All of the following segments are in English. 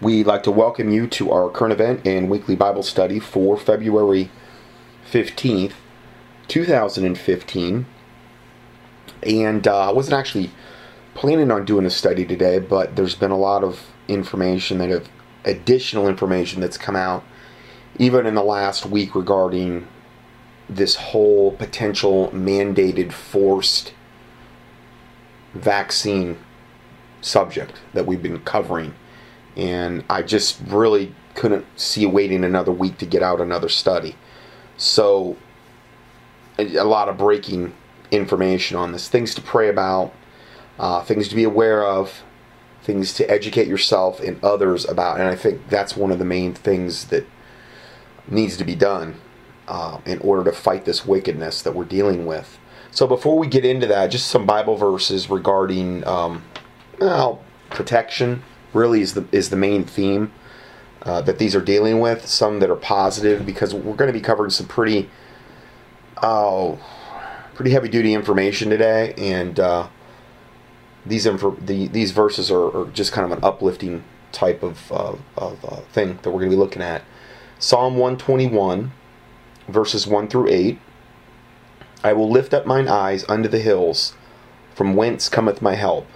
We'd like to welcome you to our current event and weekly Bible study for February 15th, 2015. And uh, I wasn't actually planning on doing a study today, but there's been a lot of information that have additional information that's come out even in the last week regarding this whole potential mandated forced vaccine subject that we've been covering and I just really couldn't see waiting another week to get out another study. So, a lot of breaking information on this, things to pray about, uh, things to be aware of, things to educate yourself and others about, and I think that's one of the main things that needs to be done uh, in order to fight this wickedness that we're dealing with. So, before we get into that, just some Bible verses regarding um, well, protection really is the is the main theme uh, that these are dealing with. Some that are positive because we're going to be covering some pretty oh pretty heavy duty information today, and uh, these the, these verses are, are, just kind of an uplifting type of uh, of thing that we're going to be looking at. Psalm one twenty one, verses one through eight. I will lift up mine eyes unto the hills, from whence cometh my help.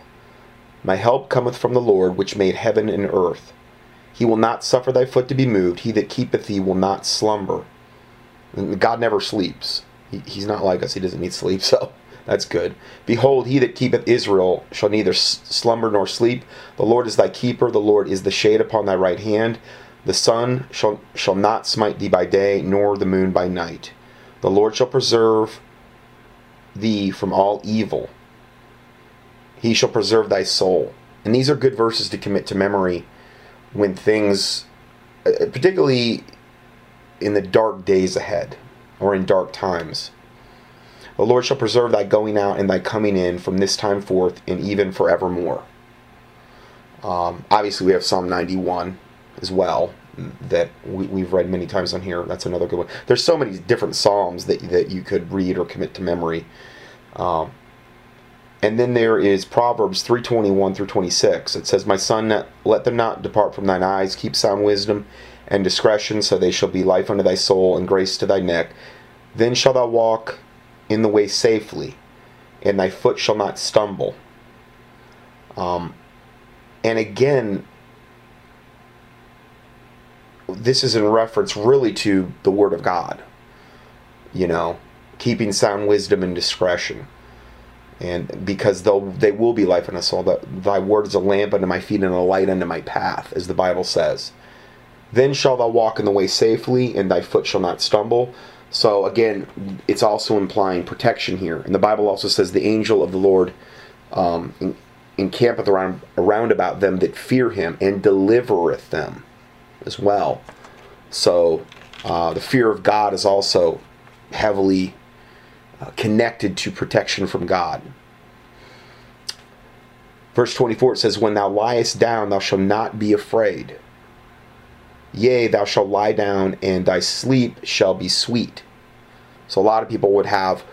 My help cometh from the Lord, which made heaven and earth. He will not suffer thy foot to be moved. He that keepeth thee will not slumber. God never sleeps. He, he's not like us. He doesn't need sleep, so that's good. Behold, he that keepeth Israel shall neither slumber nor sleep. The Lord is thy keeper. The Lord is the shade upon thy right hand. The sun shall, shall not smite thee by day, nor the moon by night. The Lord shall preserve thee from all evil he shall preserve thy soul. And these are good verses to commit to memory when things, uh, particularly in the dark days ahead or in dark times. The Lord shall preserve thy going out and thy coming in from this time forth and even forevermore. Um, obviously, we have Psalm 91 as well that we, have read many times on here. That's another good one. There's so many different psalms that that you could read or commit to memory. Um, and then there is Proverbs 3:21 through 26. It says, "My son, let them not depart from thine eyes; keep sound wisdom and discretion, so they shall be life unto thy soul and grace to thy neck. Then shall thou walk in the way safely, and thy foot shall not stumble." Um, and again, this is in reference really to the Word of God. You know, keeping sound wisdom and discretion and because they'll they will be life us all that thy word is a lamp unto my feet and a light unto my path as the bible says. Then shall thou walk in the way safely and thy foot shall not stumble. So again it's also implying protection here. And the bible also says the angel of the lord um, encampeth around around about them that fear him and delivereth them as well. So uh, the fear of god is also heavily uh, connected to protection from God. Verse 24 it says, When thou liest down, thou shalt not be afraid. Yea, thou shalt lie down, and thy sleep shall be sweet. So a lot of people would have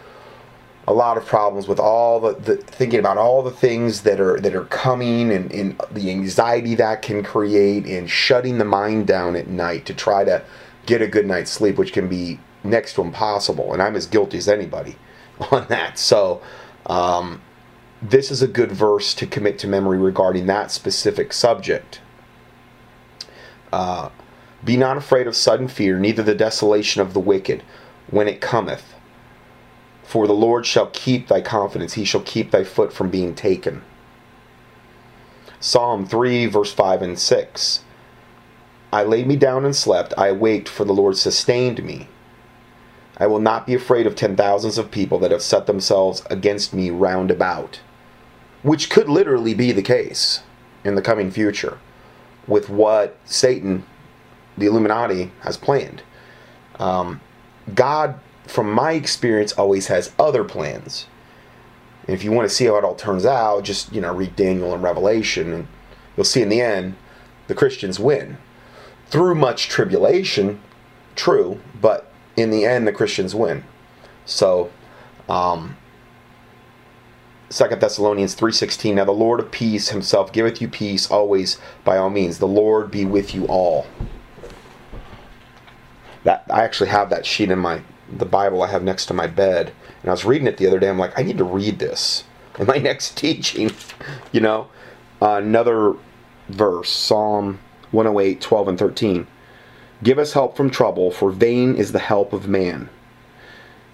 a lot of problems with all the, the thinking about all the things that are that are coming and, and the anxiety that can create and shutting the mind down at night to try to get a good night's sleep, which can be next to impossible, and I'm as guilty as anybody on that. So, um, this is a good verse to commit to memory regarding that specific subject. Uh, Be not afraid of sudden fear, neither the desolation of the wicked when it cometh. For the Lord shall keep thy confidence, he shall keep thy foot from being taken. Psalm 3, verse 5 and 6. I laid me down and slept. I awaked, for the Lord sustained me. I will not be afraid of ten thousands of people that have set themselves against me round about. Which could literally be the case in the coming future with what Satan, the Illuminati, has planned. Um, God, from my experience, always has other plans. And if you want to see how it all turns out, just you know read Daniel and Revelation, and you'll see in the end the Christians win through much tribulation. True, but in the end, the Christians win. So, um, Second Thessalonians 3:16 Now the Lord of peace himself giveth you peace always by all means the Lord be with you all. That I actually have that sheet in my the Bible I have next to my bed and I was reading it the other day I'm like I need to read this in my next teaching, you know. Uh, another verse Psalm 108 12 and 13 Give us help from trouble for vain is the help of man.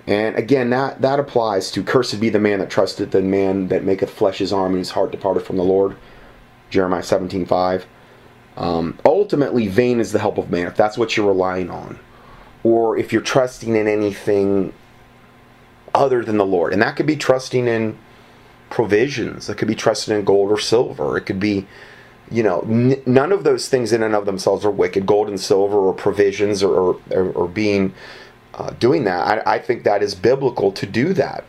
And again, that, that applies to cursed be the man that trusteth the man that maketh flesh his arm and his heart departed from the Lord. Jeremiah 17 5. Um, ultimately, vain is the help of man, if that's what you're relying on. Or if you're trusting in anything other than the Lord. And that could be trusting in provisions, it could be trusting in gold or silver, it could be, you know, n- none of those things in and of themselves are wicked. Gold and silver or provisions or, or, or being uh, doing that, I, I think that is biblical to do that.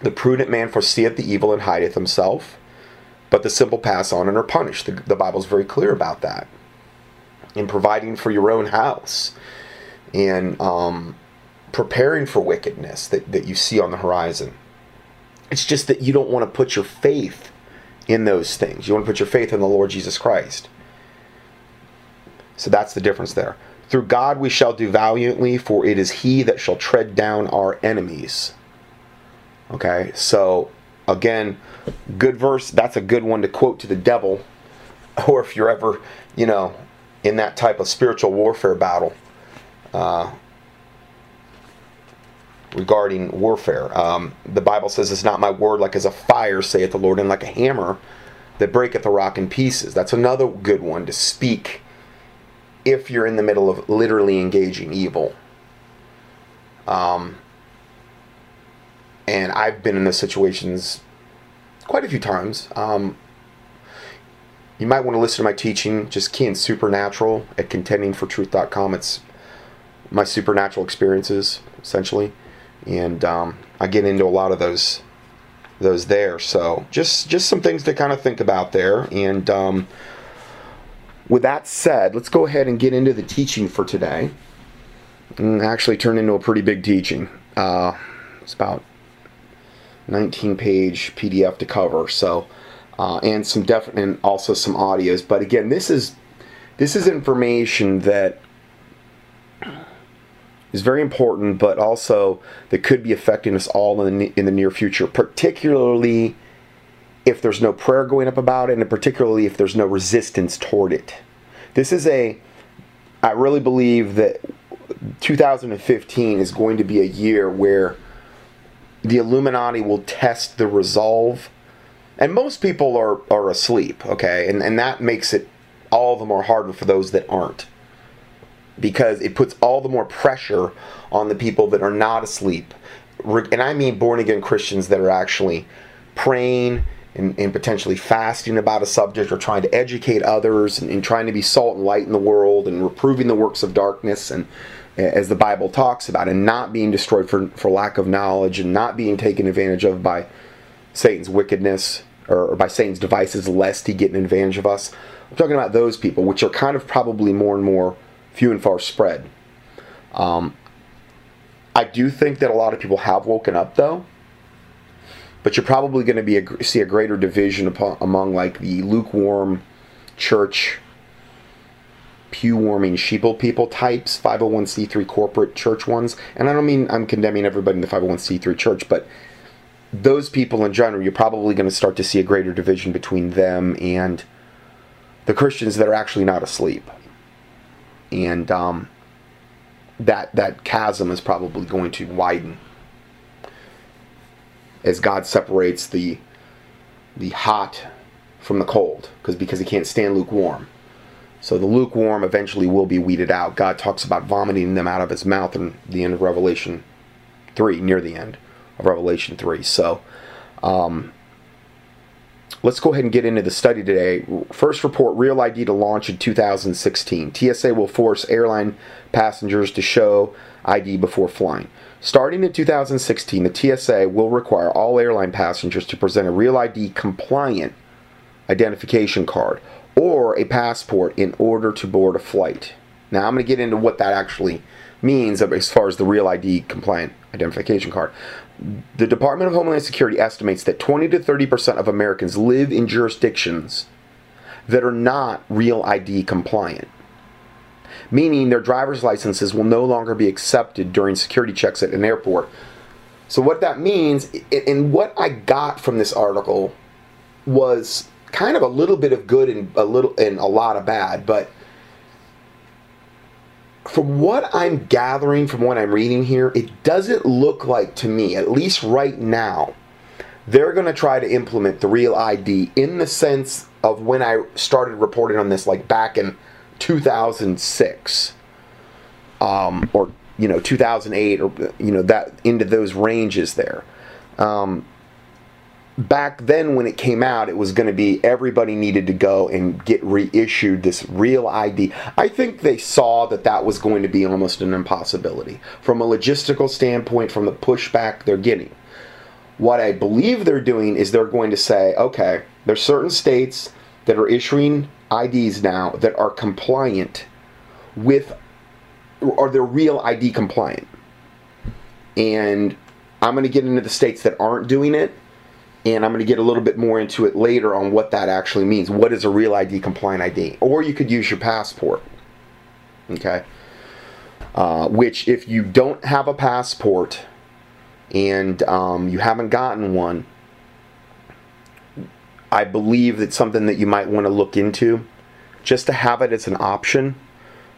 The prudent man foreseeth the evil and hideth himself, but the simple pass on and are punished. The, the Bible's very clear about that. In providing for your own house, and um, preparing for wickedness that, that you see on the horizon. It's just that you don't want to put your faith in those things. You want to put your faith in the Lord Jesus Christ. So that's the difference there. Through God we shall do valiantly, for it is He that shall tread down our enemies. Okay, so again, good verse. That's a good one to quote to the devil, or if you're ever, you know, in that type of spiritual warfare battle. Uh, regarding warfare. Um, the Bible says, It's not my word like as a fire, saith the Lord, and like a hammer that breaketh a rock in pieces. That's another good one to speak if you're in the middle of literally engaging evil. Um, and I've been in those situations quite a few times. Um, you might want to listen to my teaching. Just key in supernatural at contendingfortruth.com. It's my supernatural experiences, essentially. And um, I get into a lot of those those there. So just just some things to kind of think about there. And um, with that said, let's go ahead and get into the teaching for today. And actually turned into a pretty big teaching. Uh, it's about 19 page PDF to cover. So, uh, and some definite, and also some audios. But again, this is this is information that is very important, but also that could be affecting us all in the, in the near future, particularly if there's no prayer going up about it, and particularly if there's no resistance toward it. This is a, I really believe that 2015 is going to be a year where the Illuminati will test the resolve. And most people are, are asleep, okay? And, and that makes it all the more harder for those that aren't. Because it puts all the more pressure on the people that are not asleep. And I mean born again Christians that are actually praying and, and, potentially fasting about a subject or trying to educate others and, and, trying to be salt and light in the world and reproving the works of darkness and as the Bible talks about and not being destroyed for, for lack of knowledge and not being taken advantage of by Satan's wickedness or, or by Satan's devices lest he get an advantage of us. I'm talking about those people which are kind of probably more and more few and far spread. Um, I do think that a lot of people have woken up though but you're probably going to be a, see a greater division upon, among like the lukewarm church pew warming sheeple people types 501c3 corporate church ones and i don't mean i'm condemning everybody in the 501c3 church but those people in general you're probably going to start to see a greater division between them and the christians that are actually not asleep and um, that that chasm is probably going to widen as God separates the the hot from the cold because because he can't stand lukewarm. So the lukewarm eventually will be weeded out. God talks about vomiting them out of his mouth in the end of Revelation 3, near the end of Revelation 3. So um, let's go ahead and get into the study today. First report Real ID to launch in 2016. TSA will force airline passengers to show ID before flying. Starting in 2016, the TSA will require all airline passengers to present a Real ID compliant identification card or a passport in order to board a flight. Now, I'm going to get into what that actually means as far as the real ID compliant identification card. The Department of Homeland Security estimates that 20 to 30 percent of Americans live in jurisdictions that are not real ID compliant, meaning their driver's licenses will no longer be accepted during security checks at an airport. So, what that means, and what I got from this article was kind of a little bit of good and a little and a lot of bad, but from what I'm gathering from what I'm reading here, it doesn't look like to me, at least right now, they're going to try to implement the real ID in the sense of when I started reporting on this, like back in 2006, um, or you know 2008, or you know that into those ranges there. Um, back then when it came out it was going to be everybody needed to go and get reissued this real id i think they saw that that was going to be almost an impossibility from a logistical standpoint from the pushback they're getting. What i believe they're doing is they're going to say okay there's certain states that are issuing ids now that are compliant with or they're real id compliant. And i'm going to get into the states that aren't doing it and I'm going to get a little bit more into it later on what that actually means. What is a real ID compliant ID? Or you could use your passport. Okay. Uh, which, if you don't have a passport and um, you haven't gotten one, I believe that's something that you might want to look into just to have it as an option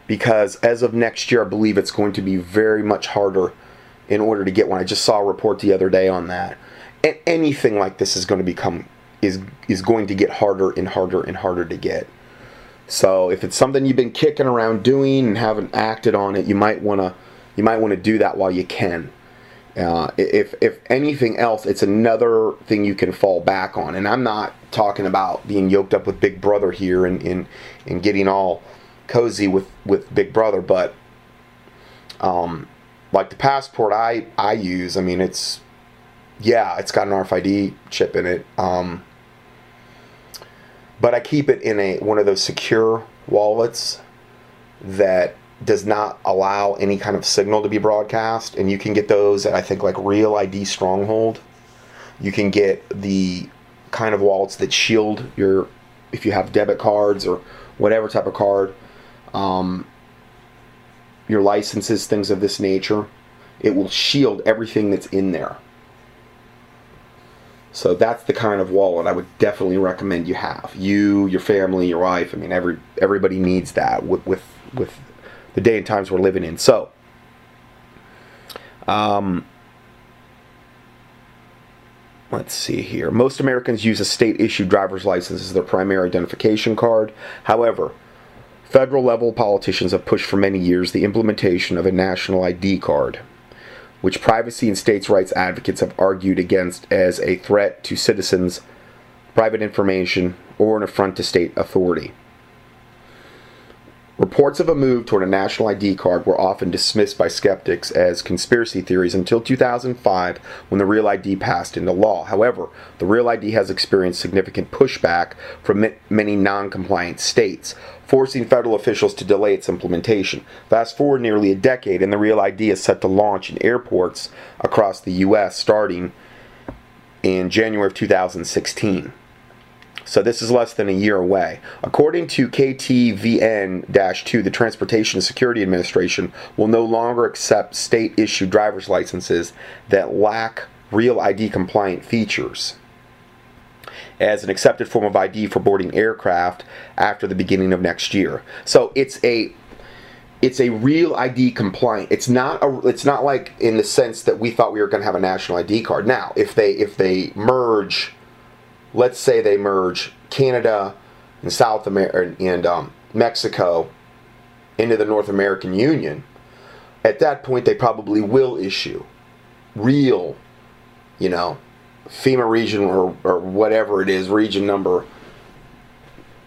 because as of next year, I believe it's going to be very much harder in order to get one. I just saw a report the other day on that anything like this is going to become is is going to get harder and harder and harder to get. So if it's something you've been kicking around doing and haven't acted on it, you might want to you might want to do that while you can. Uh, if if anything else, it's another thing you can fall back on. And I'm not talking about being yoked up with Big Brother here and and, and getting all cozy with with Big Brother, but um, like the passport I I use, I mean it's yeah, it's got an RFID chip in it. Um, but I keep it in a one of those secure wallets that does not allow any kind of signal to be broadcast, and you can get those at I think like Real ID Stronghold. You can get the kind of wallets that shield your if you have debit cards or whatever type of card, um, your licenses, things of this nature. It will shield everything that's in there. So that's the kind of wallet I would definitely recommend you have. You, your family, your wife. I mean, every everybody needs that with with with the day and times we're living in. So, um, let's see here. Most Americans use a state-issued driver's license as their primary identification card. However, federal level politicians have pushed for many years the implementation of a national ID card which privacy and states' rights advocates have argued against as a threat to citizens' private information or an affront to state authority. Reports of a move toward a national ID card were often dismissed by skeptics as conspiracy theories until 2005 when the Real ID passed into law. However, the Real ID has experienced significant pushback from many non compliant states, forcing federal officials to delay its implementation. Fast forward nearly a decade, and the Real ID is set to launch in airports across the U.S. starting in January of 2016. So this is less than a year away. According to KTVN-2, the Transportation Security Administration will no longer accept state-issued driver's licenses that lack real ID compliant features as an accepted form of ID for boarding aircraft after the beginning of next year. So it's a it's a real ID compliant. It's not a, it's not like in the sense that we thought we were going to have a national ID card. Now, if they if they merge let's say they merge Canada and South America and um, Mexico into the North American Union, at that point they probably will issue real, you know, FEMA region or, or whatever it is, region number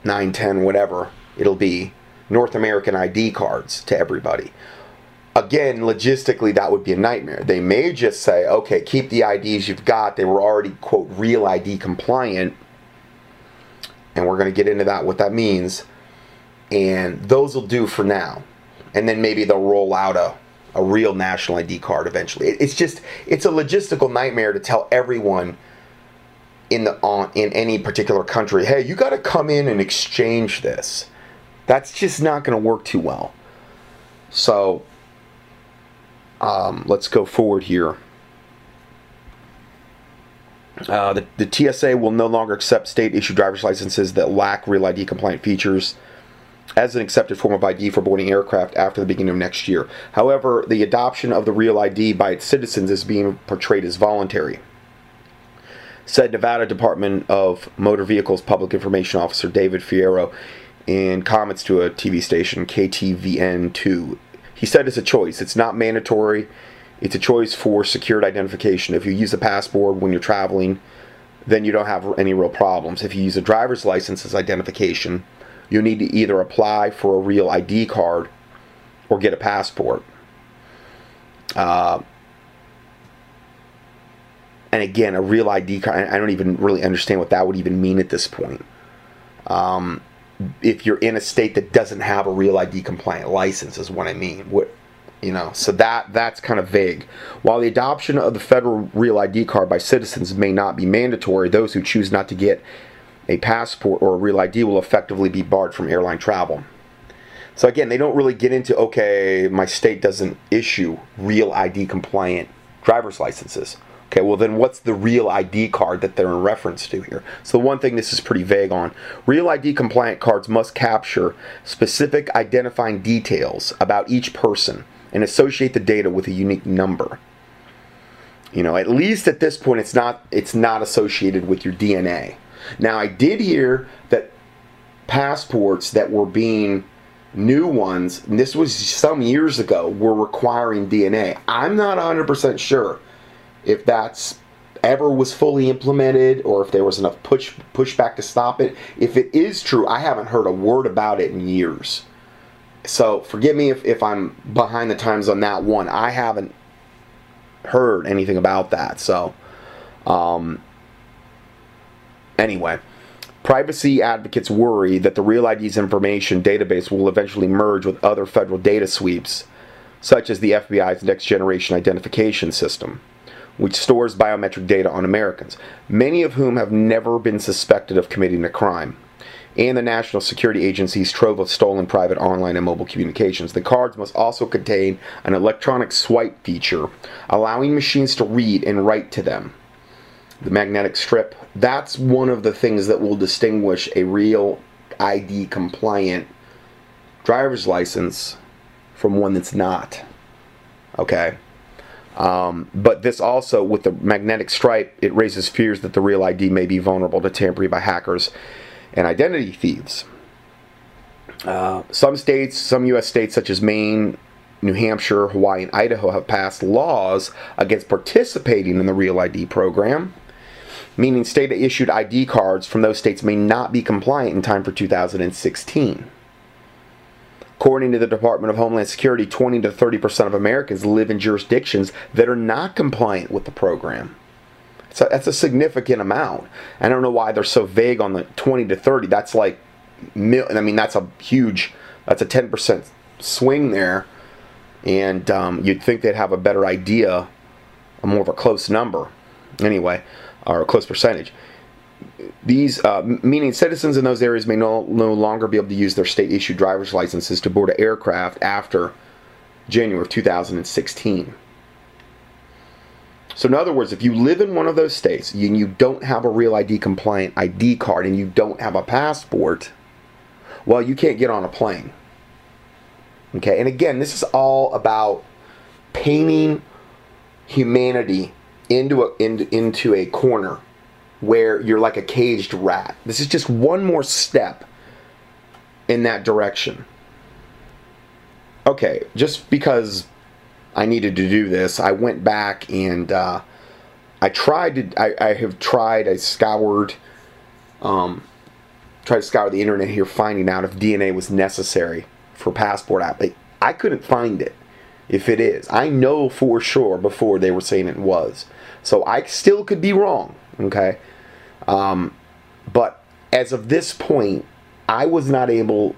910, whatever it'll be, North American ID cards to everybody again, logistically, that would be a nightmare. They may just say, okay, keep the IDs you've got. They were already, quote, real ID compliant. And we're going to get into that, what that means. And those will do for now. And then maybe they'll roll out a, a real national ID card eventually. It's just it's a logistical nightmare to tell everyone in the on in any particular country, hey, you got to come in and exchange this. That's just not going to work too well. So um, let's go forward here. Uh, the, the TSA will no longer accept state issued driver's licenses that lack Real ID compliant features as an accepted form of ID for boarding aircraft after the beginning of next year. However, the adoption of the Real ID by its citizens is being portrayed as voluntary. Said Nevada Department of Motor Vehicles Public Information Officer David Fierro in comments to a TV station, KTVN2. He said it's a choice, it's not mandatory it's a choice for secured identification. If you use a passport when you're traveling, then you don't have any real problems. If you use a driver's license as identification, you need to either apply for a real ID card or get a passport. Uh, and again, a real ID card, I don't even really understand what that would even mean at this point. Um, if you're in a state that doesn't have a real ID compliant license, is what I mean. What, you know so that that's kind of vague. While the adoption of the federal real id card by citizens may not be mandatory those who choose not to get a passport or a real id will effectively be barred from airline travel. So again they don't really get into okay my state doesn't issue real id compliant driver's licenses Okay, well then what's the real ID card that they're in reference to here? So one thing this is pretty vague on. Real ID compliant cards must capture specific identifying details about each person and associate the data with a unique number. You know, at least at this point it's not it's not associated with your DNA. Now I did hear that passports that were being new ones, and this was some years ago, were requiring DNA. I'm not 100% sure if that's ever was fully implemented or if there was enough push pushback to stop it. If it is true, I haven't heard a word about it in years. So forgive me if, if I'm behind the times on that one. I haven't heard anything about that. So, um, anyway, privacy advocates worry that the Real ID's information database will eventually merge with other federal data sweeps, such as the FBI's Next Generation Identification System, which stores biometric data on Americans, many of whom have never been suspected of committing a crime and the National Security Agency's trove of stolen private online and mobile communications. The cards must also contain an electronic swipe feature, allowing machines to read and write to them. The magnetic strip, that's one of the things that will distinguish a real ID compliant driver's license from one that's not. Okay? Um, but this also, with the magnetic stripe, it raises fears that the real ID may be vulnerable to tampering by hackers and identity thieves. Uh, some states, some U.S. states such as Maine, New Hampshire, Hawaii, and Idaho have passed laws against participating in the Real ID program, meaning state issued ID cards from those states may not be compliant in time for 2016. According to the Department of Homeland Security, 20 to 30 percent of Americans live in jurisdictions that are not compliant with the program. So that's a significant amount. I don't know why they're so vague on the 20 to 30. That's like, I mean, that's a huge, that's a 10% swing there. And um, you'd think they'd have a better idea, a more of a close number, anyway, or a close percentage. These, uh, meaning citizens in those areas may no, no longer be able to use their state issued driver's licenses to board an aircraft after January of 2016. So, in other words, if you live in one of those states and you don't have a real ID compliant ID card and you don't have a passport, well, you can't get on a plane. Okay, and again, this is all about painting humanity into a into, into a corner where you're like a caged rat. This is just one more step in that direction. Okay, just because I needed to do this, I went back and uh, I tried to. I, I, have tried. I scoured, um, tried to scour the internet here, finding out if DNA was necessary for passport app. I couldn't find it. If it is, I know for sure before they were saying it was. So I still could be wrong. Okay, um, but as of this point, I was not able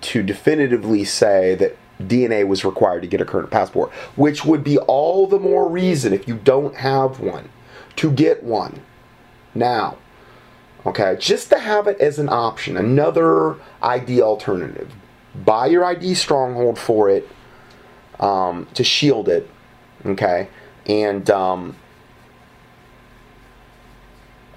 to definitively say that DNA was required to get a current passport, which would be all the more reason if you don't have one to get one now. Okay, just to have it as an option, another ID alternative. Buy your ID stronghold for it um, to shield it. Okay, and um,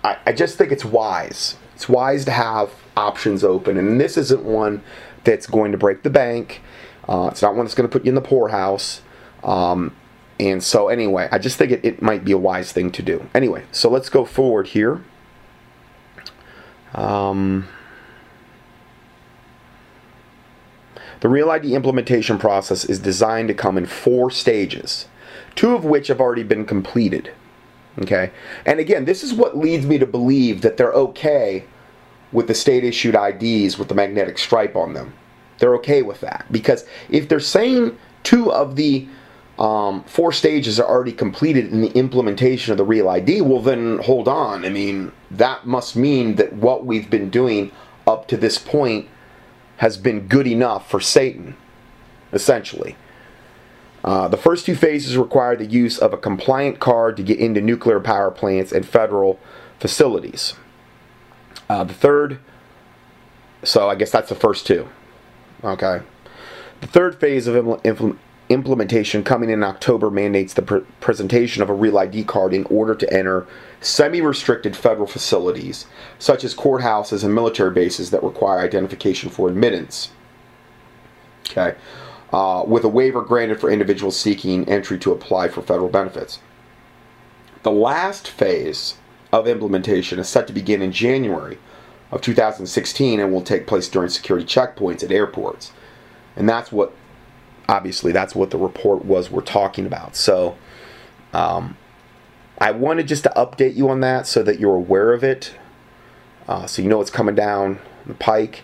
I, I just think it's wise. It's wise to have options open, and this isn't one that's going to break the bank. Uh, it's not one that's going to put you in the poorhouse. Um, and so, anyway, I just think it, it might be a wise thing to do. Anyway, so let's go forward here. Um, the Real ID implementation process is designed to come in four stages, two of which have already been completed. Okay? And again, this is what leads me to believe that they're okay with the state issued IDs with the magnetic stripe on them. They're okay with that. Because if they're saying two of the um, four stages are already completed in the implementation of the Real ID, well, then hold on. I mean, that must mean that what we've been doing up to this point has been good enough for Satan, essentially. Uh, the first two phases require the use of a compliant card to get into nuclear power plants and federal facilities. Uh, the third, so I guess that's the first two. Okay. The third phase of impl- implementation coming in October mandates the pr- presentation of a real ID card in order to enter semi restricted federal facilities, such as courthouses and military bases that require identification for admittance. Okay. Uh, with a waiver granted for individuals seeking entry to apply for federal benefits. The last phase of implementation is set to begin in January of 2016 and will take place during security checkpoints at airports. And that's what obviously that's what the report was we're talking about. So um, I wanted just to update you on that so that you're aware of it, uh, so you know what's coming down the pike.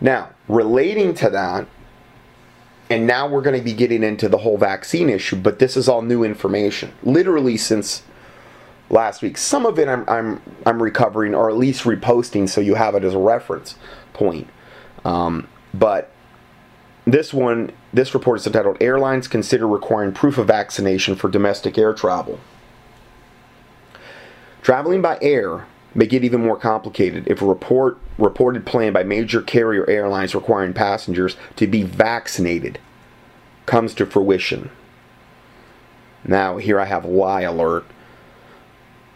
Now, relating to that, and now we're going to be getting into the whole vaccine issue, but this is all new information. Literally since last week. Some of it I'm, I'm, I'm recovering, or at least reposting, so you have it as a reference point. Um, but this one, this report is entitled Airlines Consider Requiring Proof of Vaccination for Domestic Air Travel. Traveling by air may get even more complicated if a report reported plan by major carrier airlines requiring passengers to be vaccinated comes to fruition. Now, here I have lie alert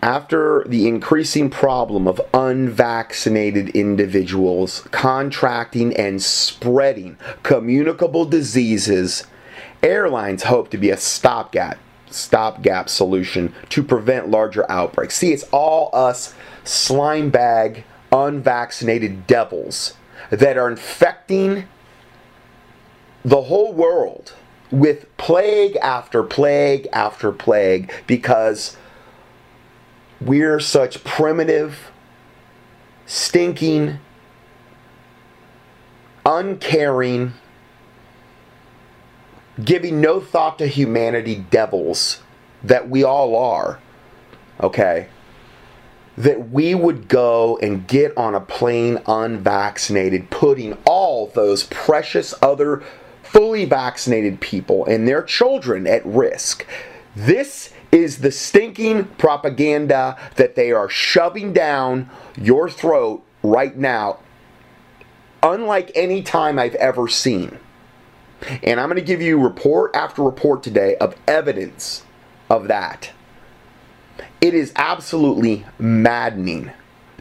after the increasing problem of unvaccinated individuals contracting and spreading communicable diseases, airlines hope to be a stopgap stopgap solution to prevent larger outbreaks. See, it's all us slime bag unvaccinated devils that are infecting the whole world with plague after plague after plague because we're such primitive, stinking, uncaring, giving no thought to humanity devils that we all are, okay? That we would go and get on a plane unvaccinated, putting all those precious other fully vaccinated people and their children at risk. This is the stinking propaganda that they are shoving down your throat right now, unlike any time I've ever seen. And I'm going to give you report after report today of evidence of that. It is absolutely maddening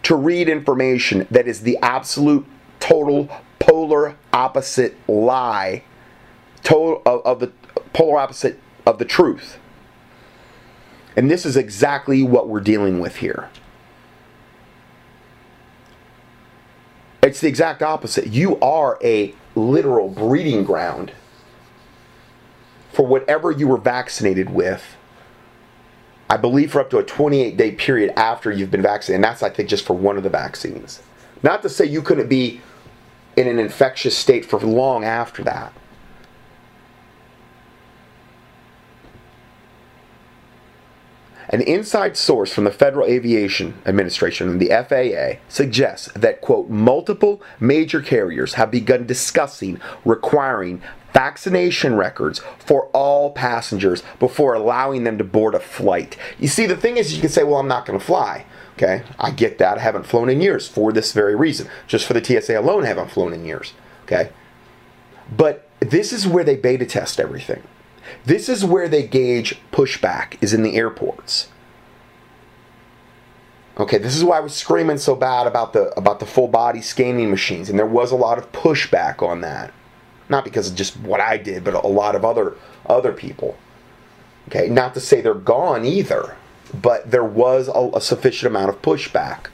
to read information that is the absolute total polar opposite lie total of, of the polar opposite of the truth. And this is exactly what we're dealing with here. It's the exact opposite. You are a literal breeding ground for whatever you were vaccinated with. I believe for up to a 28 day period after you've been vaccinated. And that's, I think, just for one of the vaccines. Not to say you couldn't be in an infectious state for long after that. An inside source from the Federal Aviation Administration, and the FAA, suggests that, quote, multiple major carriers have begun discussing requiring vaccination records for all passengers before allowing them to board a flight. You see, the thing is, you can say, well, I'm not going to fly. Okay, I get that. I haven't flown in years for this very reason. Just for the TSA alone, I haven't flown in years. Okay, but this is where they beta test everything. This is where they gauge pushback is in the airports. Okay, this is why I was screaming so bad about the about the full body scanning machines, and there was a lot of pushback on that. Not because of just what I did, but a lot of other other people. Okay, not to say they're gone either but there was a, a sufficient amount of pushback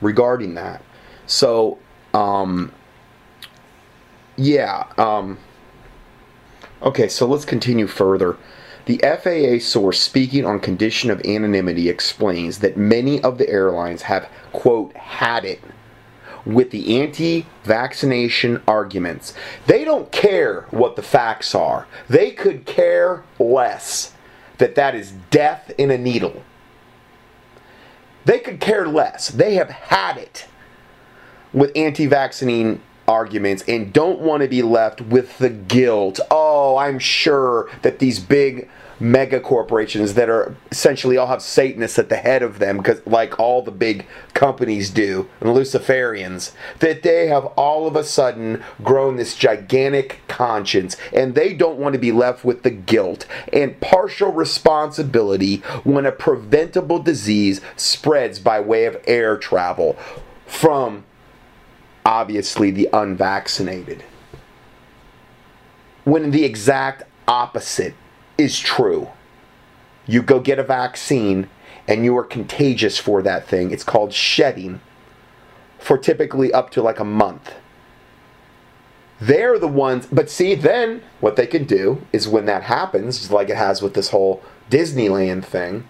regarding that. So, um, yeah. Um, okay, so let's continue further. The FAA source speaking on condition of anonymity explains that many of the airlines have, quote, had it with the anti vaccination arguments. They don't care what the facts are, they could care less that that is death in a needle. They could care less. They have had it with anti vaccinating arguments and don't want to be left with the guilt. Oh, I'm sure that these big mega corporations that are essentially all have Satanists at the head of them, because like all the big companies do, and Luciferians, that they have all of a sudden grown this gigantic conscience, and they don't want to be left with the guilt and partial responsibility when a preventable disease spreads by way of air travel from obviously the unvaccinated. When the exact opposite is true. You go get a vaccine and you are contagious for that thing. It's called shedding for typically up to like a month. They're the ones, but see, then what they can do is when that happens, like it has with this whole Disneyland thing,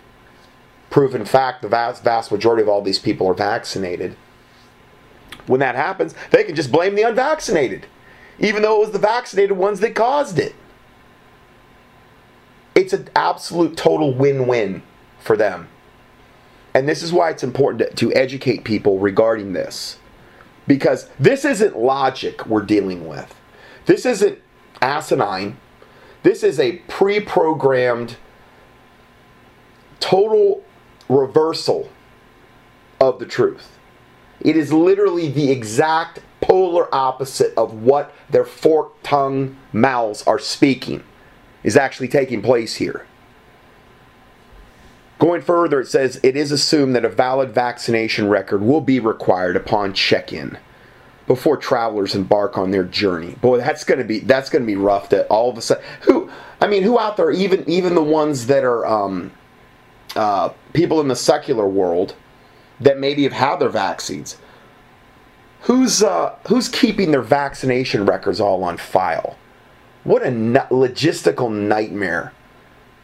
proven fact the vast, vast majority of all these people are vaccinated. When that happens, they can just blame the unvaccinated, even though it was the vaccinated ones that caused it it's an absolute total win-win for them. And this is why it's important to, to educate people regarding this. Because this isn't logic we're dealing with. This isn't asinine. This is a pre programmed total reversal of the truth. It is literally the exact polar opposite of what their forked tongue mouths are speaking is actually taking place here. Going further, it says it is assumed that a valid vaccination record will be required upon check-in before travelers embark on their journey. Boy, that's gonna be that's gonna be rough. That all of a sudden, who I mean, who out there, even even the ones that are um, uh, people in the secular world that maybe have had their vaccines, who's uh, who's keeping their vaccination records all on file? What a logistical nightmare.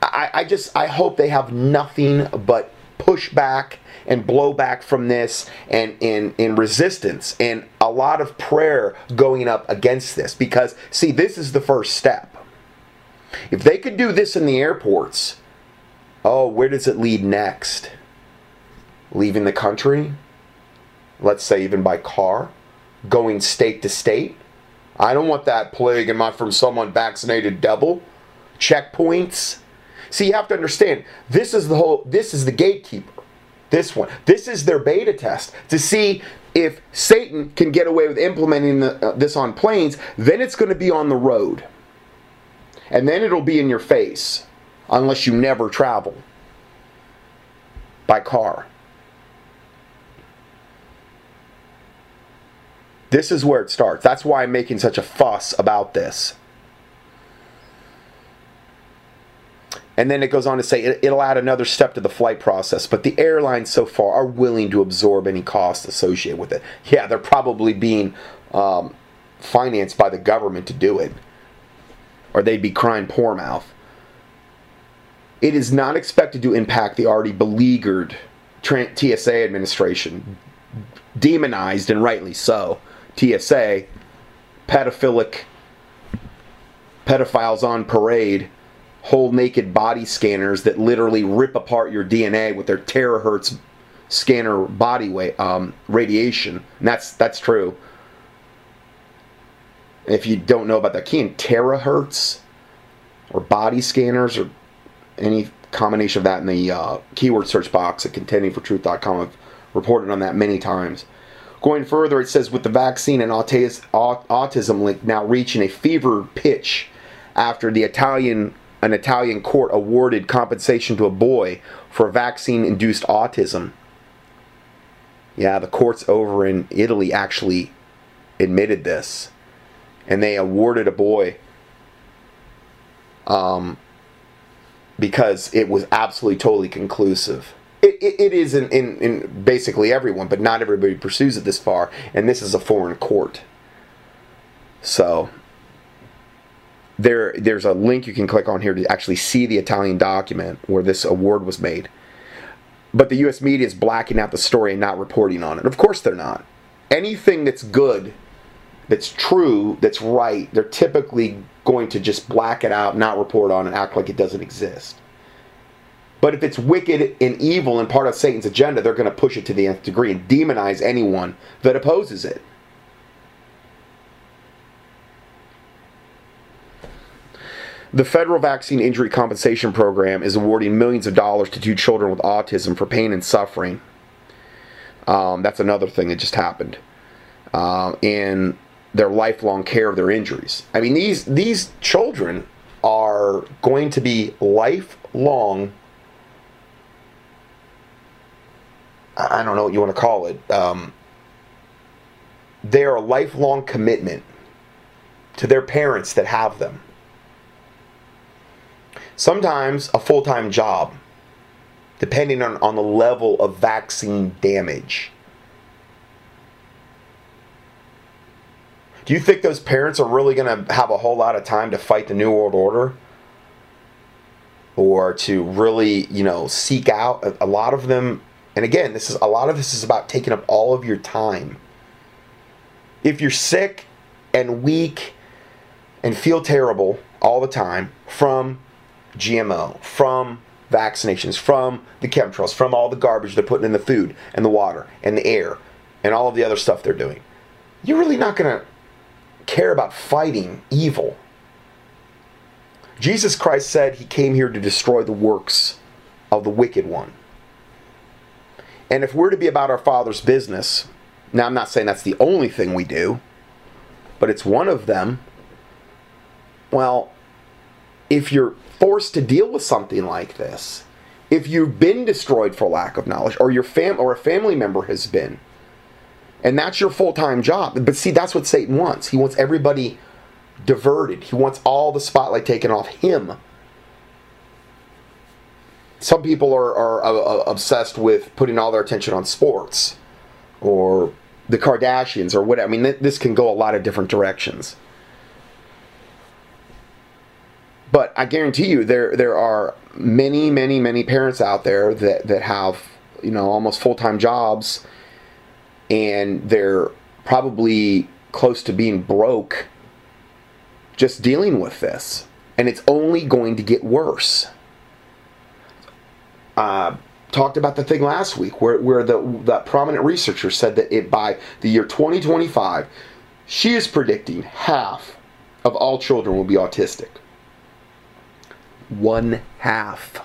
I, I just I hope they have nothing but pushback and blowback from this and in in resistance and a lot of prayer going up against this because see this is the first step. If they could do this in the airports, oh, where does it lead next? Leaving the country? Let's say even by car, going state to state? I don't want that plague in my from someone vaccinated double Checkpoints. See, you have to understand, this is the whole this is the gatekeeper. This one. This is their beta test to see if Satan can get away with implementing the, uh, this on planes, then it's going to be on the road. And then it'll be in your face unless you never travel by car. This is where it starts. That's why I'm making such a fuss about this. And then it goes on to say it, will add another step to the flight process, but the airlines so far are willing to absorb any cost associated with it. Yeah, they're probably being um, financed by the government to do it, or they'd be crying poor mouth. It is not expected to impact the already beleaguered TSA administration, demonized and rightly so, TSA, pedophilic pedophiles on parade, whole naked body scanners that literally rip apart your DNA with their terahertz scanner body weight um, radiation. And that's that's true. If you don't know about that key in terahertz or body scanners or any combination of that in the uh, keyword search box at contendingfortruth.com, I've reported on that many times. Going further, it says with the vaccine and autism link now reaching a fever pitch after the Italian an Italian court awarded compensation to a boy for vaccine-induced autism. Yeah, the courts over in Italy actually admitted this, and they awarded a boy um, because it was absolutely totally conclusive. It, it, it is in, in, in basically everyone, but not everybody pursues it this far, and this is a foreign court. So there there's a link you can click on here to actually see the Italian document where this award was made. But the US media is blacking out the story and not reporting on it. Of course they're not. Anything that's good, that's true, that's right, they're typically going to just black it out, not report on it, act like it doesn't exist. But if it's wicked and evil and part of Satan's agenda, they're going to push it to the nth degree and demonize anyone that opposes it. The federal vaccine injury compensation program is awarding millions of dollars to two children with autism for pain and suffering. Um, that's another thing that just happened. Uh, in their lifelong care of their injuries. I mean, these these children are going to be lifelong. I don't know what you want to call it. Um, they are a lifelong commitment to their parents that have them sometimes a full time job, depending on, on the level of vaccine damage. Do you think those parents are really going to have a whole lot of time to fight the New World Order? Or to really, you know, seek out a, a lot of them. And again, this is a lot of this is about taking up all of your time. If you're sick and weak and feel terrible all the time from GMO, from vaccinations, from the chemtrails, from all the garbage they're putting in the food and the water and the air and all of the other stuff they're doing. You're really not going to care about fighting evil. Jesus Christ said he came here to destroy the works of the wicked one. And if we're to be about our Father's business, now I'm not saying that's the only thing we do, but it's one of them. Well, if you're forced to deal with something like this, if you've been destroyed for lack of knowledge, or your fam or a family member has been, and that's your full-time job. But see, that's what Satan wants. He wants everybody diverted. He wants all the spotlight taken off him. Some people are, are uh, obsessed with putting all their attention on sports or the Kardashians or what. I mean, this can go a lot of different directions. But I guarantee you, there there are many, many, many parents out there that that have you know almost full time jobs, and they're probably close to being broke. Just dealing with this, and it's only going to get worse. Uh, talked about the thing last week where, where the prominent researcher said that it by the year 2025 she is predicting half of all children will be autistic one half.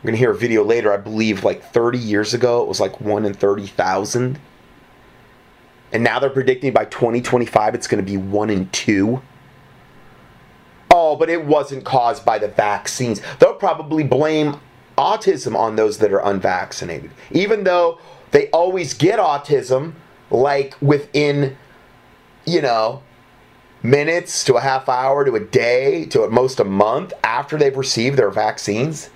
I'm going to hear a video later, I believe like 30 years ago, it was like 1 in 30,000. And now they're predicting by 2025 it's going to be 1 in 2. But it wasn't caused by the vaccines. They'll probably blame autism on those that are unvaccinated. Even though they always get autism, like within, you know, minutes to a half hour to a day to at most a month after they've received their vaccines.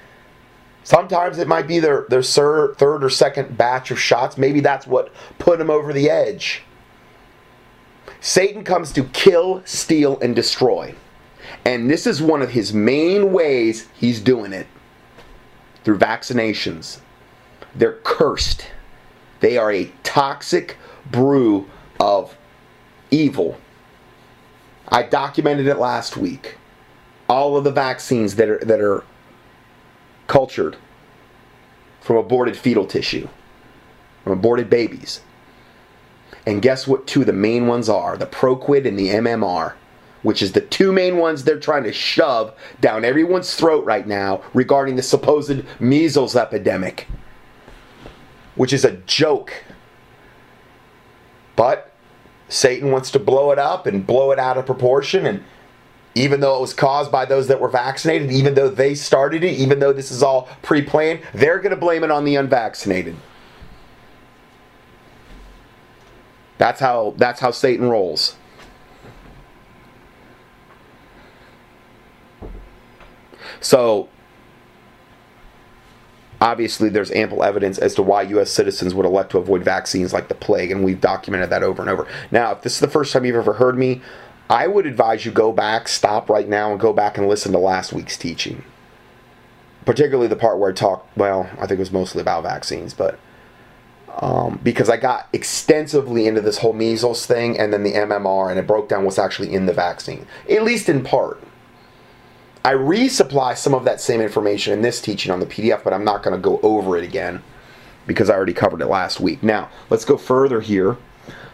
Sometimes it might be their, their third or second batch of shots. Maybe that's what put them over the edge. Satan comes to kill, steal, and destroy. And this is one of his main ways he's doing it through vaccinations. They're cursed. They are a toxic brew of evil I documented it last week. all of the vaccines that are that are cultured from aborted fetal tissue, from aborted babies. And guess what two of the main ones are? The ProQuad and the MMR, which is the two main ones they're trying to shove down everyone's throat right now regarding the supposed measles epidemic, which is a joke. But Satan wants to blow it up and blow it out of proportion and even though it was caused by those that were vaccinated, even though they started it, even though this is all pre planned, they're going to blame it on the unvaccinated. That's how that's how Satan rolls. So obviously there's ample evidence as to why US citizens would elect to avoid vaccines like the plague and we've documented that over and over. Now, if this is the first time you've ever heard me, I would advise you go back, stop right now and go back and listen to last week's teaching. Particularly the part where I talked, well, I think it was mostly about vaccines, but um, because I got extensively into this whole measles thing and then the MMR, and it broke down what's actually in the vaccine, at least in part. I resupply some of that same information in this teaching on the PDF, but I'm not going to go over it again because I already covered it last week. Now, let's go further here.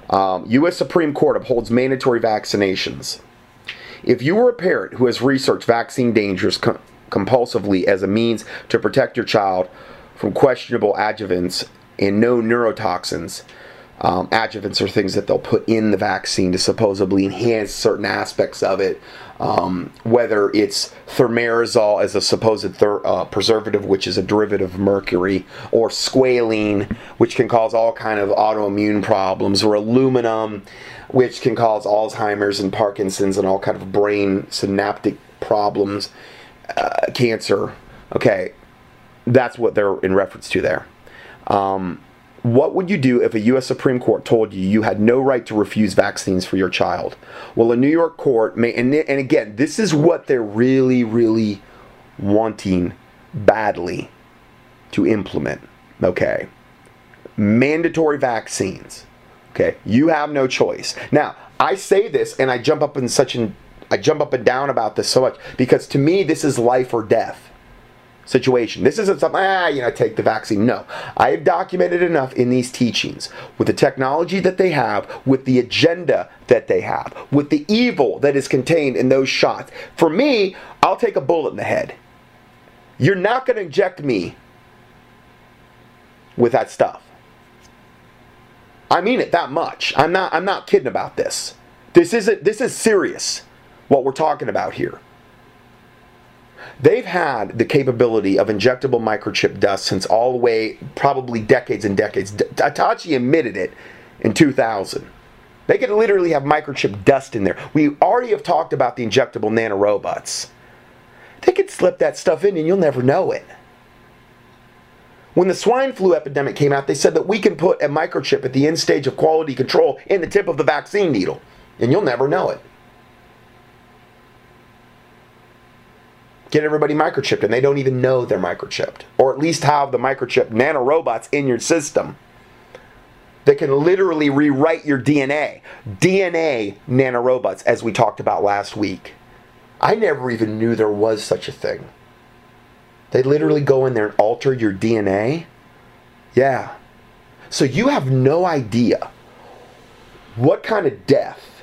Um, U.S. Supreme Court upholds mandatory vaccinations. If you are a parent who has researched vaccine dangers com- compulsively as a means to protect your child from questionable adjuvants and no neurotoxins. Um, adjuvants are things that they'll put in the vaccine to supposedly enhance certain aspects of it. Um, whether it's thimerosal as a supposed thir- uh, preservative, which is a derivative of mercury, or squalene, which can cause all kind of autoimmune problems, or aluminum, which can cause Alzheimer's and Parkinson's and all kind of brain synaptic problems, uh, cancer. Okay, that's what they're in reference to there. Um, what would you do if a U.S. Supreme Court told you you had no right to refuse vaccines for your child? Well, a New York court may, and, and again, this is what they're really, really wanting badly to implement. Okay. Mandatory vaccines. Okay. You have no choice. Now, I say this and I jump up in such an I jump up and down about this so much because to me this is life or death situation. This isn't something, ah, you know, take the vaccine. No. I have documented enough in these teachings with the technology that they have, with the agenda that they have, with the evil that is contained in those shots. For me, I'll take a bullet in the head. You're not going to inject me with that stuff. I mean it that much. I'm not I'm not kidding about this. This isn't this is serious what we're talking about here. They've had the capability of injectable microchip dust since all the way, probably decades and decades. Hitachi admitted it in 2000. They could literally have microchip dust in there. We already have talked about the injectable nanorobots. They could slip that stuff in and you'll never know it. When the swine flu epidemic came out, they said that we can put a microchip at the end stage of quality control in the tip of the vaccine needle, and you'll never know it. Get everybody microchipped and they don't even know they're microchipped. Or at least have the microchip nanorobots in your system that can literally rewrite your DNA. DNA nanorobots, as we talked about last week. I never even knew there was such a thing. They literally go in there and alter your DNA. Yeah. So you have no idea what kind of death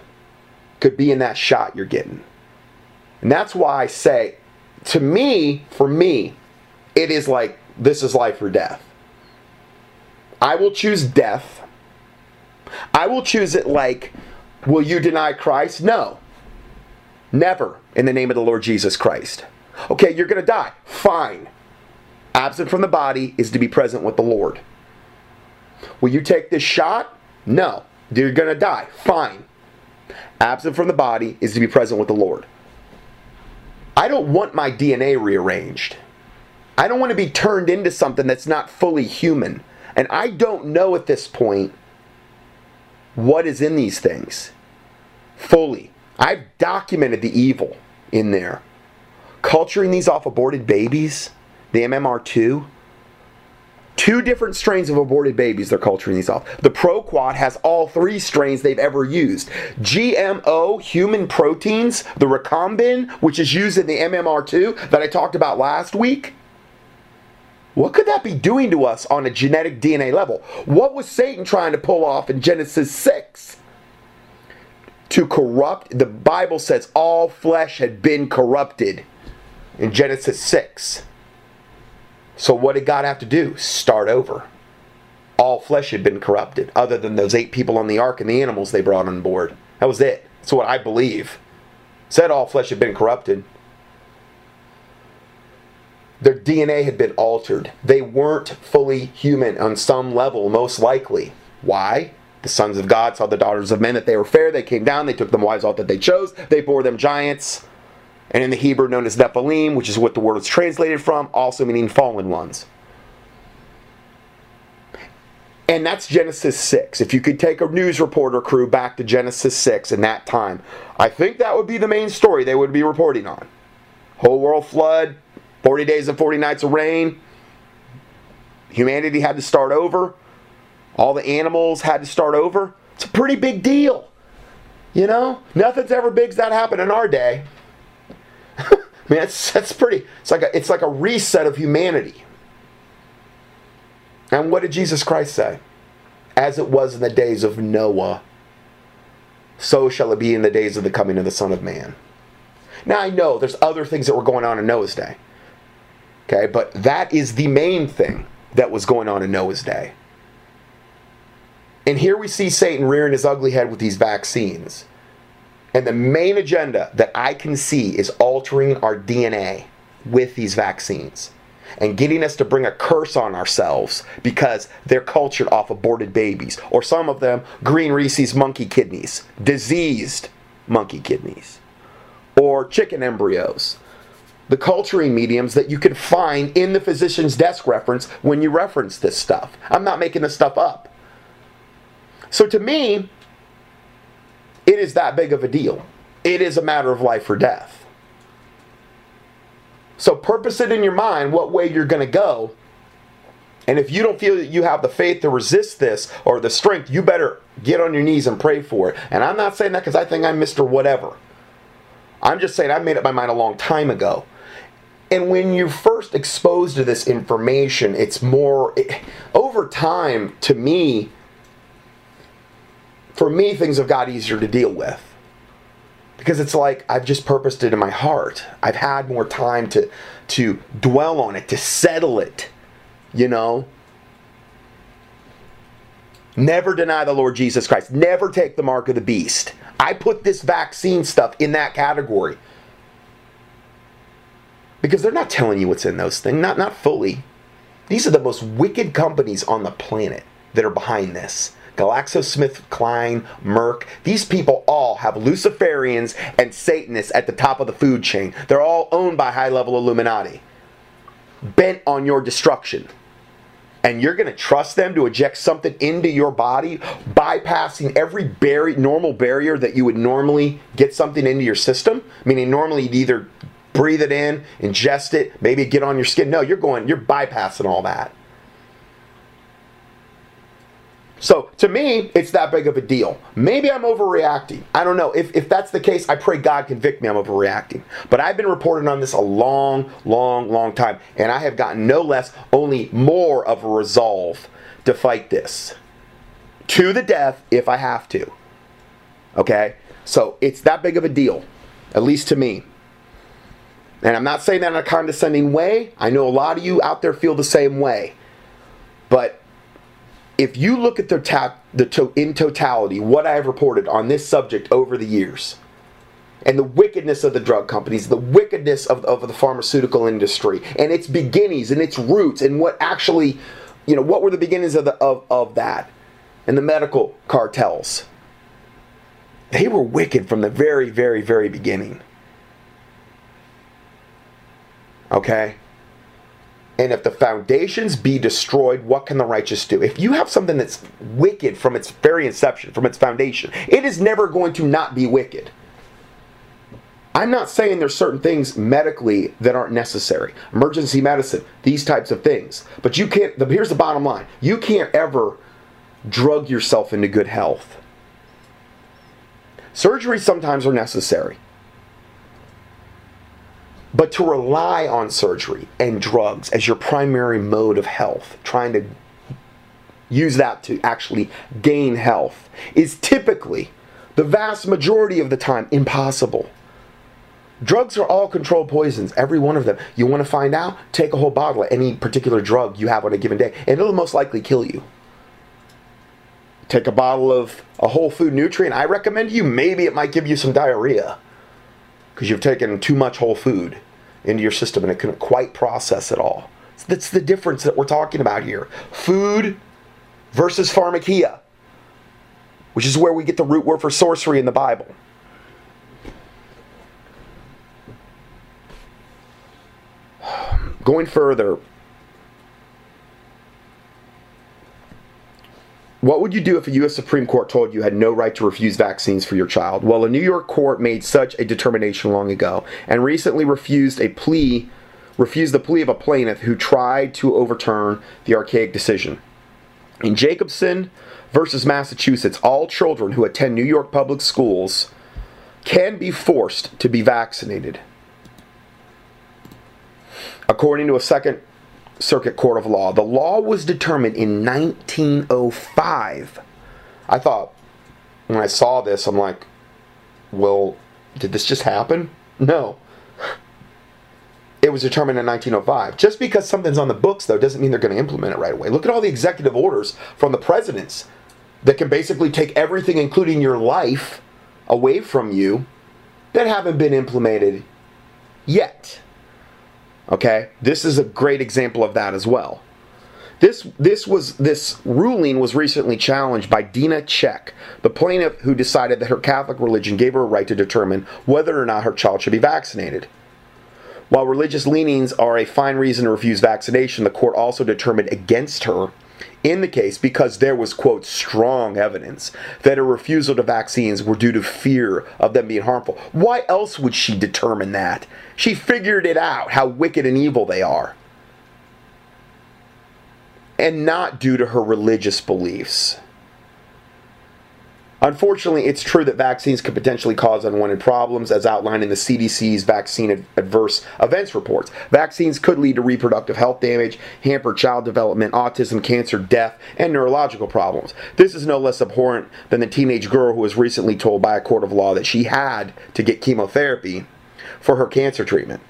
could be in that shot you're getting. And that's why I say to me, for me, it is like this is life or death. I will choose death. I will choose it like, will you deny Christ? No. Never in the name of the Lord Jesus Christ. Okay, you're going to die. Fine. Absent from the body is to be present with the Lord. Will you take this shot? No. You're going to die. Fine. Absent from the body is to be present with the Lord. I don't want my DNA rearranged. I don't want to be turned into something that's not fully human. And I don't know at this point what is in these things fully. I've documented the evil in there. Culturing these off aborted babies, the MMR2, two different strains of aborted babies they're culturing these off. The ProQuad has all three strains they've ever used. GMO human proteins, the recombin, which is used in the MMR2 that I talked about last week. What could that be doing to us on a genetic DNA level? What was Satan trying to pull off in Genesis 6? To corrupt, the Bible says all flesh had been corrupted in Genesis 6. So what did God have to do? Start over. All flesh had been corrupted, other than those eight people on the ark and the animals they brought on board. That was it. That's what I believe. Said all flesh had been corrupted. Their DNA had been altered. They weren't fully human on some level, most likely. Why? The sons of God saw the daughters of men that they were fair. They came down. They took them wives out that they chose. They bore them giants and in the Hebrew known as Nephilim, which is what the word is translated from, also meaning fallen ones. And that's Genesis 6. If you could take a news reporter crew back to Genesis 6 in that time, I think that would be the main story they would be reporting on. Whole world flood, 40 days and 40 nights of rain. Humanity had to start over. All the animals had to start over. It's a pretty big deal. You know? Nothing's ever big as that happened in our day. I mean, that's, that's pretty, it's like, a, it's like a reset of humanity. And what did Jesus Christ say? As it was in the days of Noah, so shall it be in the days of the coming of the Son of Man. Now, I know there's other things that were going on in Noah's day. Okay, but that is the main thing that was going on in Noah's day. And here we see Satan rearing his ugly head with these vaccines. And the main agenda that I can see is altering our DNA with these vaccines and getting us to bring a curse on ourselves because they're cultured off aborted babies, or some of them green rhesus monkey kidneys, diseased monkey kidneys, or chicken embryos. The culturing mediums that you can find in the physician's desk reference when you reference this stuff. I'm not making this stuff up. So to me, it is that big of a deal. It is a matter of life or death. So purpose it in your mind what way you're going to go. And if you don't feel that you have the faith to resist this or the strength, you better get on your knees and pray for it. And I'm not saying that because I think I'm Mr. Whatever. I'm just saying I made up my mind a long time ago. And when you're first exposed to this information, it's more, it, over time, to me, for me, things have got easier to deal with. Because it's like I've just purposed it in my heart. I've had more time to to dwell on it, to settle it, you know. Never deny the Lord Jesus Christ. Never take the mark of the beast. I put this vaccine stuff in that category. Because they're not telling you what's in those things, not not fully. These are the most wicked companies on the planet that are behind this. GlaxoSmithKline, Merck, these people all have Luciferians and Satanists at the top of the food chain. They're all owned by high level Illuminati, bent on your destruction. And you're going to trust them to inject something into your body, bypassing every normal barrier that you would normally get something into your system. Meaning, normally you'd either breathe it in, ingest it, maybe get on your skin. No, you're going, you're bypassing all that. So to me, it's that big of a deal. Maybe I'm overreacting. I don't know. If, if that's the case, I pray God convict me I'm overreacting. But I've been reporting on this a long, long, long time. And I have gotten no less, only more of a resolve to fight this. To the death if I have to. Okay? So it's that big of a deal, at least to me. And I'm not saying that in a condescending way. I know a lot of you out there feel the same way. But if you look at the, ta- the to- in totality what I have reported on this subject over the years, and the wickedness of the drug companies, the wickedness of, of the pharmaceutical industry, and its beginnings and its roots, and what actually, you know, what were the beginnings of, the, of, of that, and the medical cartels. They were wicked from the very, very, very beginning. Okay? And if the foundations be destroyed, what can the righteous do? If you have something that's wicked from its very inception, from its foundation, it is never going to not be wicked. I'm not saying there's certain things medically that aren't necessary. Emergency medicine, these types of things. But you can't, the, here's the bottom line you can't ever drug yourself into good health. Surgeries sometimes are necessary. But to rely on surgery and drugs as your primary mode of health, trying to use that to actually gain health, is typically, the vast majority of the time, impossible. Drugs are all controlled poisons, every one of them. You want to find out? Take a whole bottle of any particular drug you have on a given day, and it'll most likely kill you. Take a bottle of a whole food nutrient I recommend you, maybe it might give you some diarrhea because you've taken too much whole food into your system and it couldn't quite process it all. That's the difference that we're talking about here. Food versus pharmakia, which is where we get the root word for sorcery in the Bible. Going further, What would you do if a U.S. Supreme Court told you had no right to refuse vaccines for your child? Well, a New York court made such a determination long ago and recently refused a plea, refused the plea of a plaintiff who tried to overturn the archaic decision. In Jacobson versus Massachusetts, all children who attend New York public schools can be forced to be vaccinated. According to a second Circuit Court of Law. The law was determined in 1905. I thought, when I saw this, I'm like, well, did this just happen? No. It was determined in 1905. Just because something's on the books, though, doesn't mean they're going to implement it right away. Look at all the executive orders from the presidents that can basically take everything, including your life, away from you that haven't been implemented yet. Okay? This is a great example of that as well. This this was this ruling was recently challenged by Dina Check, the plaintiff who decided that her Catholic religion gave her a right to determine whether or not her child should be vaccinated. While religious leanings are a fine reason to refuse vaccination, the court also determined against her in the case because there was, quote, strong evidence that her refusal to vaccines were due to fear of them being harmful. Why else would she determine that? She figured it out how wicked and evil they are. And not due to her religious beliefs. Unfortunately, it's true that vaccines could potentially cause unwanted problems, as outlined in the CDC's Vaccine Adverse Events reports. Vaccines could lead to reproductive health damage, hamper child development, autism, cancer, death, and neurological problems. This is no less abhorrent than the teenage girl who was recently told by a court of law that she had to get chemotherapy for her cancer treatment.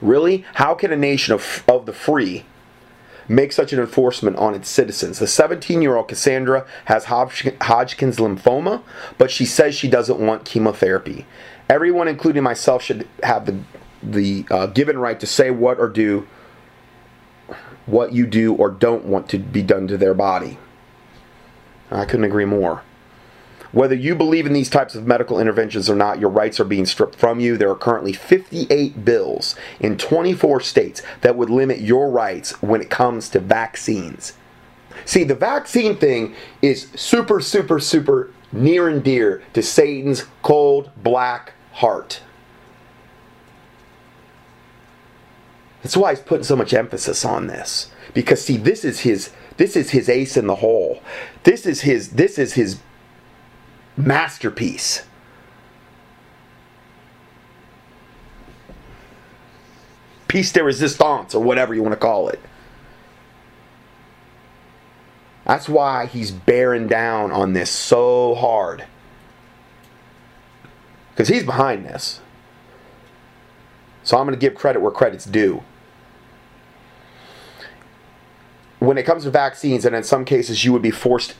Really? How can a nation of, of the free make such an enforcement on its citizens. The 17 year old Cassandra has Hodgkin's lymphoma, but she says she doesn't want chemotherapy. Everyone, including myself, should have the, the uh, given right to say what or do what you do or don't want to be done to their body. I couldn't agree more. Whether you believe in these types of medical interventions or not, your rights are being stripped from you. There are currently 58 bills in 24 states that would limit your rights when it comes to vaccines. See, the vaccine thing is super, super, super near and dear to Satan's cold, black heart. That's why he's putting so much emphasis on this. Because see, this is his this is his ace in the hole. This is his this is his masterpiece. Piece de resistance, or whatever you want to call it. That's why he's bearing down on this so hard. Because he's behind this. So I'm going to give credit where credit's due. When it comes to vaccines, and in some cases you would be forced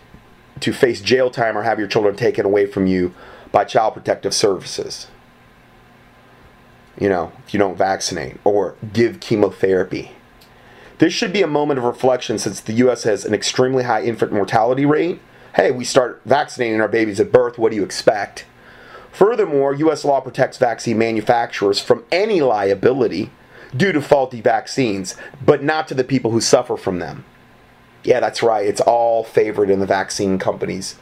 to face jail time or have your children taken away from you by child protective services. You know, if you don't vaccinate or give chemotherapy. This should be a moment of reflection since the U.S. has an extremely high infant mortality rate. Hey, we start vaccinating our babies at birth. What do you expect? Furthermore, U.S. law protects vaccine manufacturers from any liability due to faulty vaccines, but not to the people who suffer from them. Yeah, that's right. It's all favored in the vaccine companies.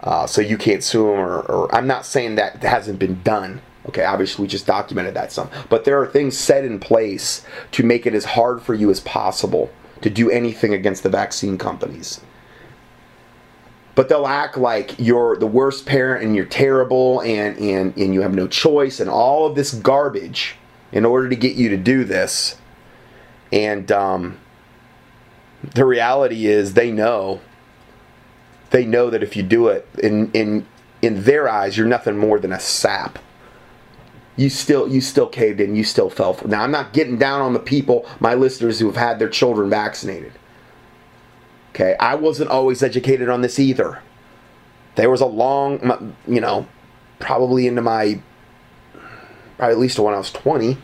Uh, so you can't sue them, or, or, I'm not saying that hasn't been done. Okay, obviously we just documented that some. But there are things set in place to make it as hard for you as possible to do anything against the vaccine companies. But they'll act like you're the worst parent and you're terrible and, and, and you have no choice and all of this garbage in order to get you to do this. And um, the reality is they know. They know that if you do it in, in, in their eyes, you're nothing more than a sap. You still you still caved in you still fell for now i'm not getting down on the people my listeners who have had their children vaccinated. Okay i wasn't always educated on this either. There was a long you know probably into my probably at least when i was 20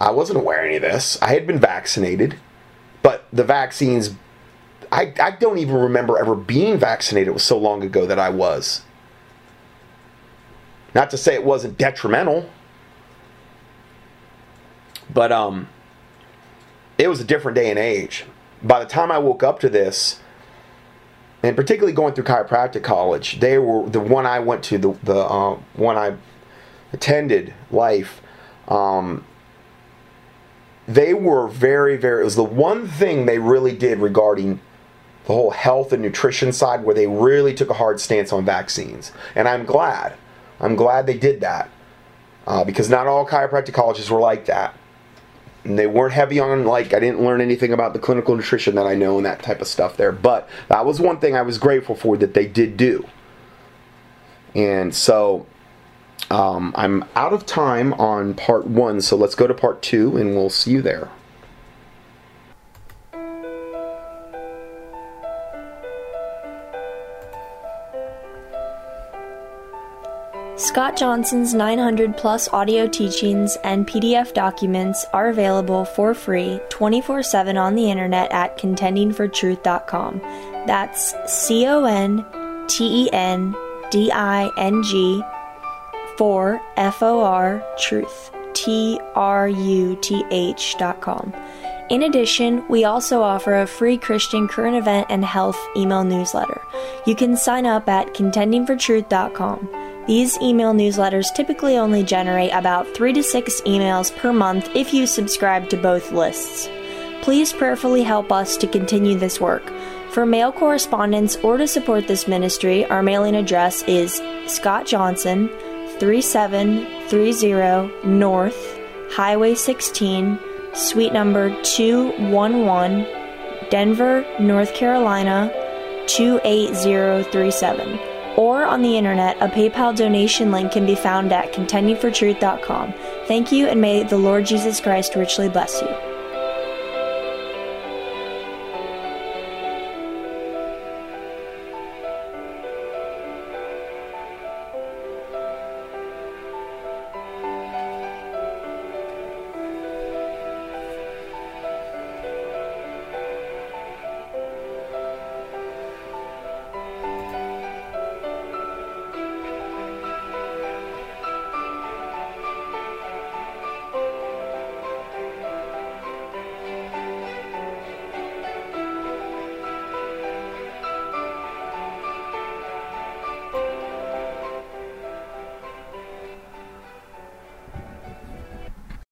i wasn't aware of any of this. I had been vaccinated the vaccines I, I don't even remember ever being vaccinated it was so long ago that i was not to say it wasn't detrimental, but um, it was a different day and age. By the time I woke up to this, and particularly going through chiropractic college, they were the one I went to, the the uh, one I attended, life. Um, they were very, very. It was the one thing they really did regarding the whole health and nutrition side, where they really took a hard stance on vaccines, and I'm glad. I'm glad they did that uh, because not all chiropractic colleges were like that. And they weren't heavy on, like, I didn't learn anything about the clinical nutrition that I know and that type of stuff there. But that was one thing I was grateful for that they did do. And so um, I'm out of time on part one, so let's go to part two and we'll see you there. Scott Johnson's 900 plus audio teachings and PDF documents are available for free 24 7 on the internet at contendingfortruth.com. That's C O N T E N D I N G for F O R truth. T R U T H dot com. In addition, we also offer a free Christian current event and health email newsletter. You can sign up at contendingfortruth.com. These email newsletters typically only generate about 3 to 6 emails per month if you subscribe to both lists. Please prayerfully help us to continue this work. For mail correspondence or to support this ministry, our mailing address is Scott Johnson, 3730 North, Highway 16, Suite number 211, Denver, North Carolina 28037 or on the internet, a PayPal donation link can be found at contendingfortruth.com. Thank you, and may the Lord Jesus Christ richly bless you.